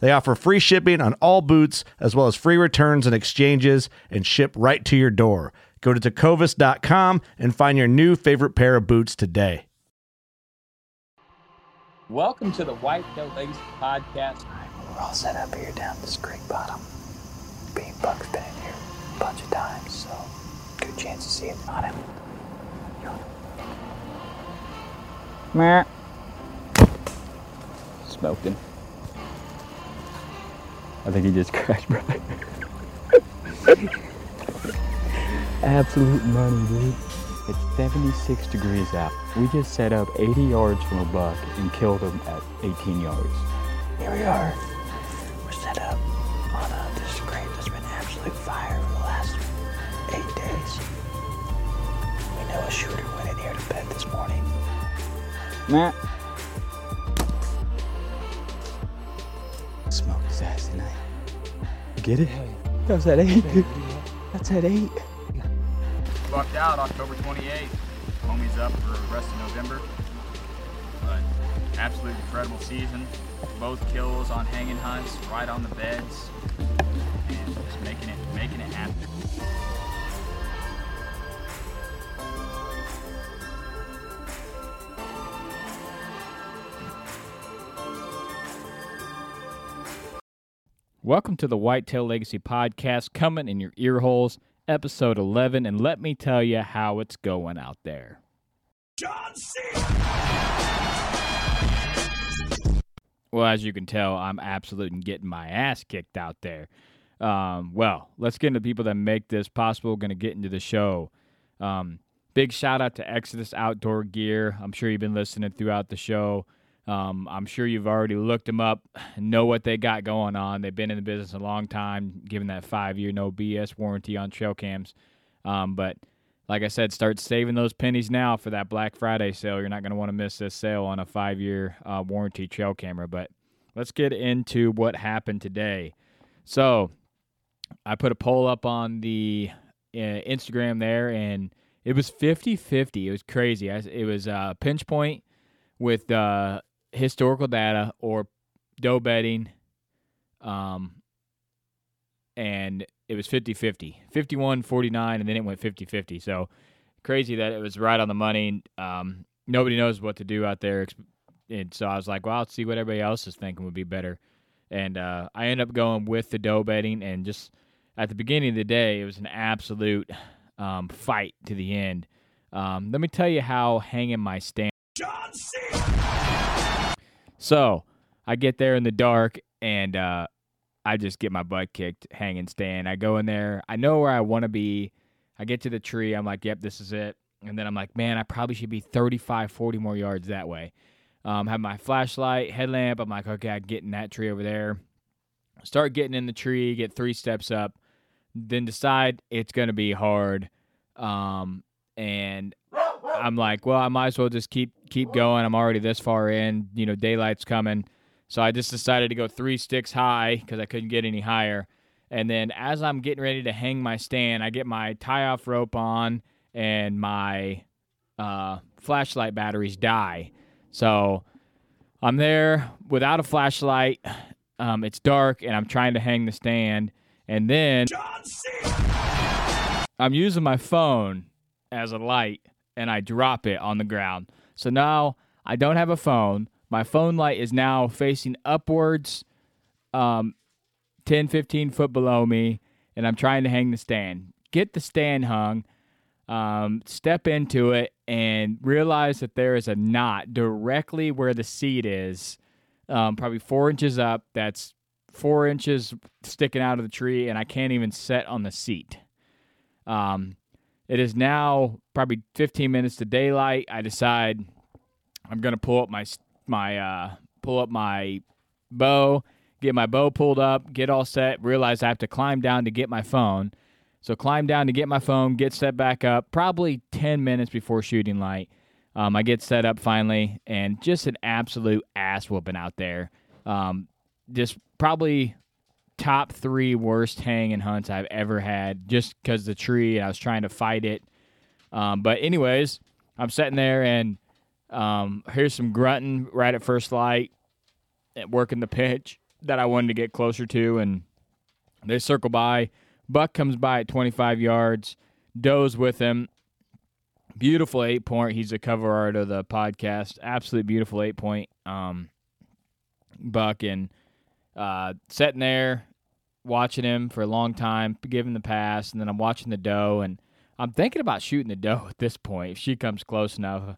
They offer free shipping on all boots, as well as free returns and exchanges, and ship right to your door. Go to tecovas.com and find your new favorite pair of boots today. Welcome to the Whitetail Legacy Podcast. We're all set up here down this creek bottom. Being Buck's been in here a bunch of times, so good chance to see it on him. Meh. Smoking. I think he just crashed, bro. Absolute money, dude. It's 76 degrees out. We just set up 80 yards from a buck and killed him at 18 yards. Here we are. We're set up on a, this creek that's been absolute fire for the last eight days. We know a shooter went in here to bed this morning. Matt. Smoked his ass tonight. You get it? That was at 8. That's at 8. Bucked out October 28th. Homie's up for the rest of November. But absolute incredible season. Both kills on hanging hunts, right on the beds, and just making it making it happen. Welcome to the Whitetail Legacy Podcast, coming in your ear holes, episode 11, and let me tell you how it's going out there. John C. Well, as you can tell, I'm absolutely getting my ass kicked out there. Um, well, let's get into people that make this possible. Going to get into the show. Um, big shout out to Exodus Outdoor Gear. I'm sure you've been listening throughout the show. Um, I'm sure you've already looked them up, know what they got going on. They've been in the business a long time, given that five year no BS warranty on trail cams. Um, but like I said, start saving those pennies now for that Black Friday sale. You're not going to want to miss this sale on a five year uh, warranty trail camera. But let's get into what happened today. So I put a poll up on the uh, Instagram there, and it was 50 50. It was crazy. I, it was uh, pinch point with uh, historical data or doe bedding. Um, and it was 50 50, 51 49, and then it went 50 50. So crazy that it was right on the money. Um, nobody knows what to do out there. And so I was like, well, I'll see what everybody else is thinking would be better. And uh, I ended up going with the doe bedding. And just at the beginning of the day, it was an absolute um, fight to the end. Um, let me tell you how hanging my stand. So I get there in the dark and uh, I just get my butt kicked hanging stand. I go in there. I know where I want to be. I get to the tree. I'm like, yep, this is it. And then I'm like, man, I probably should be 35, 40 more yards that way. Um, have my flashlight, headlamp. I'm like, okay, I that tree over there. Start getting in the tree, get three steps up, then decide it's going to be hard. Um, and I'm like, well, I might as well just keep keep going. I'm already this far in. You know, daylight's coming. So I just decided to go three sticks high because I couldn't get any higher. And then as I'm getting ready to hang my stand, I get my tie off rope on and my uh, flashlight batteries die. So I'm there without a flashlight. Um, it's dark and I'm trying to hang the stand. And then I'm using my phone as a light and I drop it on the ground. So now I don't have a phone. My phone light is now facing upwards, um, 10, 15 foot below me, and I'm trying to hang the stand. Get the stand hung, um, step into it, and realize that there is a knot directly where the seat is, um, probably four inches up. That's four inches sticking out of the tree, and I can't even set on the seat. Um, it is now probably 15 minutes to daylight. I decide I'm gonna pull up my my uh, pull up my bow, get my bow pulled up, get all set. Realize I have to climb down to get my phone. So climb down to get my phone, get set back up. Probably 10 minutes before shooting light, um, I get set up finally, and just an absolute ass whooping out there. Um, just probably top three worst hanging hunts I've ever had just because the tree. And I was trying to fight it. Um, but anyways, I'm sitting there and um, here's some grunting right at first light, at working the pinch that I wanted to get closer to, and they circle by. Buck comes by at 25 yards. Doe's with him. Beautiful eight point. He's a cover art of the podcast. Absolutely beautiful eight point. Um, Buck and uh, sitting there watching him for a long time, giving the pass, and then I'm watching the doe, and I'm thinking about shooting the doe at this point if she comes close enough.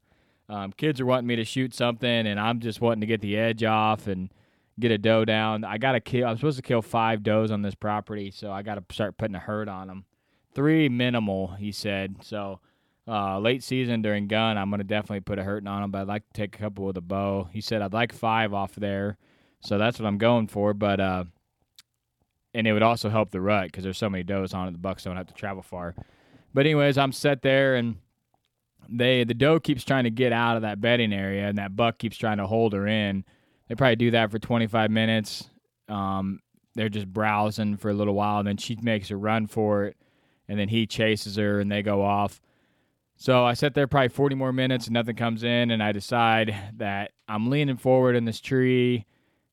Um, kids are wanting me to shoot something, and I'm just wanting to get the edge off and get a doe down. I got to kill. I'm supposed to kill five does on this property, so I got to start putting a hurt on them. Three minimal, he said. So uh, late season during gun, I'm gonna definitely put a hurting on them, but I'd like to take a couple with a bow. He said I'd like five off there, so that's what I'm going for. But uh, and it would also help the rut because there's so many does on it. The bucks don't have to travel far. But anyways, I'm set there and they the doe keeps trying to get out of that bedding area, and that buck keeps trying to hold her in. They probably do that for 25 minutes. Um, they're just browsing for a little while, and then she makes a run for it, and then he chases her, and they go off. So I sit there probably 40 more minutes, and nothing comes in, and I decide that I'm leaning forward in this tree.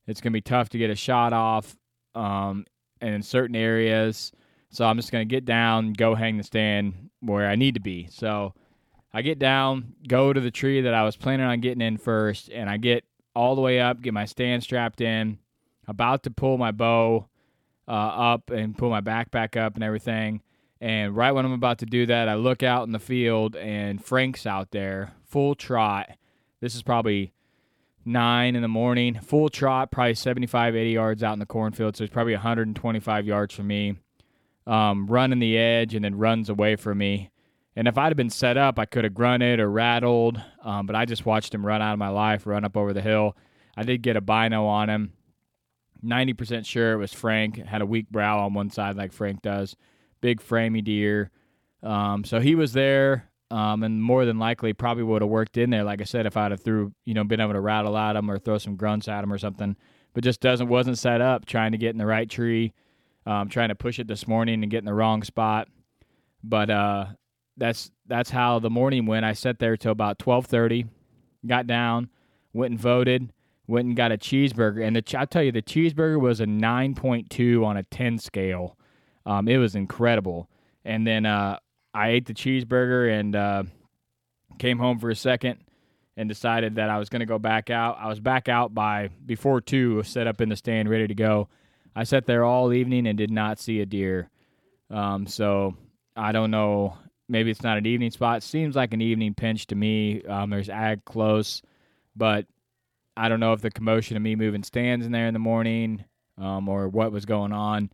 It's gonna be tough to get a shot off, um, in certain areas. So I'm just gonna get down, go hang the stand where I need to be. So I get down, go to the tree that I was planning on getting in first, and I get all the way up, get my stand strapped in, about to pull my bow uh, up and pull my backpack up and everything. And right when I'm about to do that, I look out in the field and Frank's out there, full trot. This is probably nine in the morning, full trot, probably 75, 80 yards out in the cornfield. So it's probably 125 yards from me, um, running the edge and then runs away from me. And if I'd have been set up, I could have grunted or rattled, um, but I just watched him run out of my life, run up over the hill. I did get a bino on him. 90% sure it was Frank. Had a weak brow on one side like Frank does. Big framey deer. Um, so he was there, um, and more than likely probably would have worked in there. Like I said, if I'd have threw, you know, been able to rattle at him or throw some grunts at him or something, but just doesn't wasn't set up. Trying to get in the right tree, um, trying to push it this morning and get in the wrong spot. But uh, that's that's how the morning went. I sat there till about twelve thirty, got down, went and voted, went and got a cheeseburger, and the I tell you the cheeseburger was a nine point two on a ten scale. Um, it was incredible. And then uh, I ate the cheeseburger and uh, came home for a second and decided that I was going to go back out. I was back out by before two, set up in the stand, ready to go. I sat there all evening and did not see a deer. Um, so I don't know maybe it's not an evening spot. Seems like an evening pinch to me. Um, there's ag close, but I don't know if the commotion of me moving stands in there in the morning, um, or what was going on,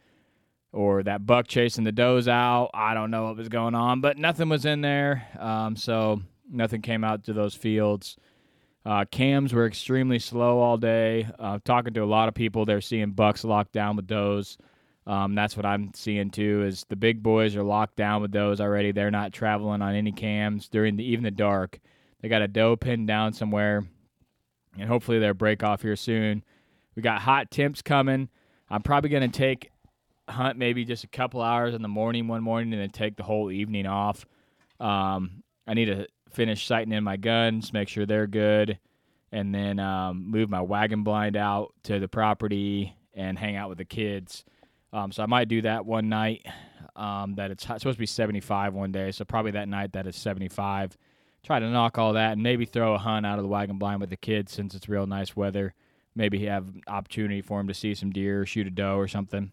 or that buck chasing the does out. I don't know what was going on, but nothing was in there. Um, so nothing came out to those fields. Uh, cams were extremely slow all day. Uh, talking to a lot of people, they're seeing bucks locked down with does. Um, that's what I'm seeing too. Is the big boys are locked down with those already. They're not traveling on any cams during the even the dark. They got a doe pinned down somewhere, and hopefully they'll break off here soon. We got hot temps coming. I'm probably gonna take hunt maybe just a couple hours in the morning one morning and then take the whole evening off. Um, I need to finish sighting in my guns, make sure they're good, and then um, move my wagon blind out to the property and hang out with the kids. Um, so I might do that one night. Um, that it's supposed to be 75 one day, so probably that night that is 75. Try to knock all that and maybe throw a hunt out of the wagon blind with the kids since it's real nice weather. Maybe have opportunity for him to see some deer, shoot a doe or something.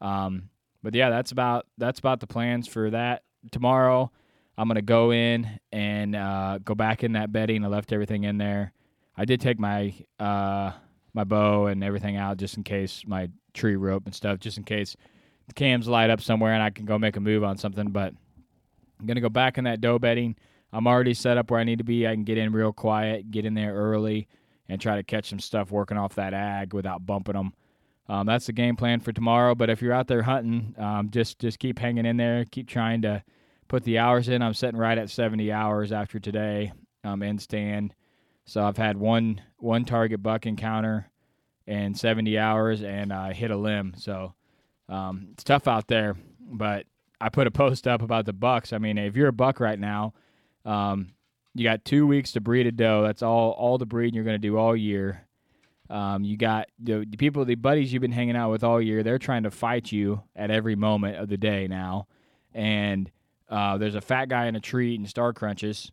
Um, but yeah, that's about that's about the plans for that. Tomorrow, I'm gonna go in and uh, go back in that bedding. I left everything in there. I did take my uh, my bow and everything out just in case my tree rope and stuff, just in case the cams light up somewhere and I can go make a move on something. But I'm gonna go back in that doe bedding. I'm already set up where I need to be. I can get in real quiet, get in there early, and try to catch some stuff working off that ag without bumping them. Um, that's the game plan for tomorrow. But if you're out there hunting, um, just just keep hanging in there. Keep trying to put the hours in. I'm sitting right at 70 hours after today um, in stand. So I've had one one target buck encounter in 70 hours, and I hit a limb. So um, it's tough out there. But I put a post up about the bucks. I mean, if you're a buck right now, um, you got two weeks to breed a doe. That's all all the breeding you're going to do all year. Um, you got the, the, people, the buddies you've been hanging out with all year. They're trying to fight you at every moment of the day now, and uh, there's a fat guy in a tree eating star crunches,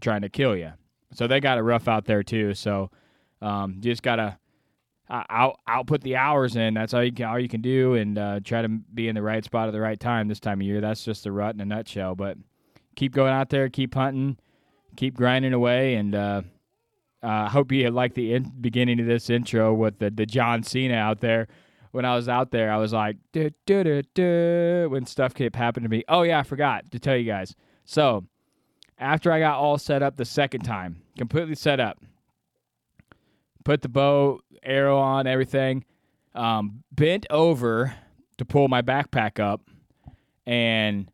trying to kill you. So they got it rough out there too. So um, just gotta uh, out output the hours in. That's all you can all you can do, and uh, try to be in the right spot at the right time this time of year. That's just the rut in a nutshell. But keep going out there, keep hunting, keep grinding away, and uh, I uh, hope you like the in- beginning of this intro with the, the John Cena out there. When I was out there, I was like, duh, duh, duh, when stuff kept happening to me. Oh, yeah, I forgot to tell you guys. So, after I got all set up the second time, completely set up, put the bow, arrow on, everything, um, bent over to pull my backpack up, and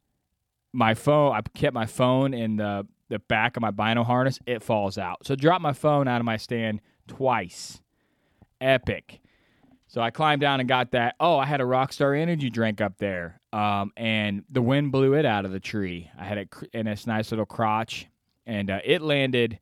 my phone, I kept my phone in the the back of my bino harness, it falls out. So drop my phone out of my stand twice. Epic. So I climbed down and got that. Oh, I had a Rockstar energy drink up there, um, and the wind blew it out of the tree. I had it in this nice little crotch, and uh, it landed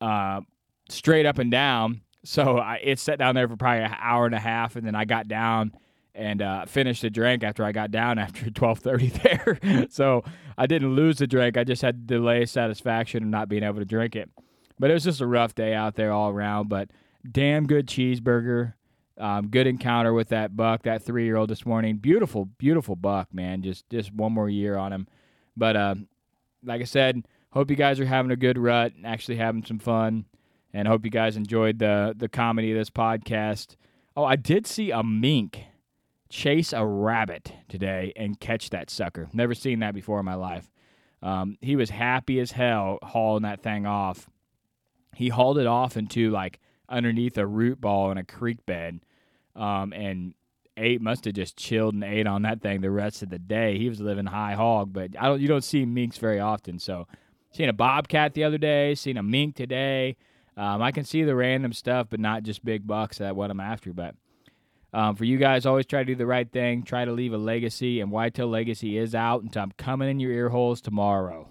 uh, straight up and down. So I, it sat down there for probably an hour and a half, and then I got down and uh, finished the drink after I got down after 12:30 there. so I didn't lose the drink. I just had to delay satisfaction of not being able to drink it. But it was just a rough day out there all around. But damn good cheeseburger. Um, good encounter with that buck, that three year old this morning. Beautiful, beautiful buck, man. Just just one more year on him. But uh, like I said, hope you guys are having a good rut and actually having some fun. And hope you guys enjoyed the the comedy of this podcast. Oh, I did see a mink chase a rabbit today and catch that sucker. Never seen that before in my life. Um, he was happy as hell hauling that thing off. He hauled it off into like underneath a root ball in a creek bed, um, and ate must have just chilled and ate on that thing the rest of the day. He was living high hog, but I don't you don't see minks very often. So, seen a bobcat the other day, seen a mink today. Um, I can see the random stuff, but not just big bucks. That what I'm after, but um, for you guys, always try to do the right thing. Try to leave a legacy, and Whitetail Legacy is out, and I'm coming in your ear holes tomorrow.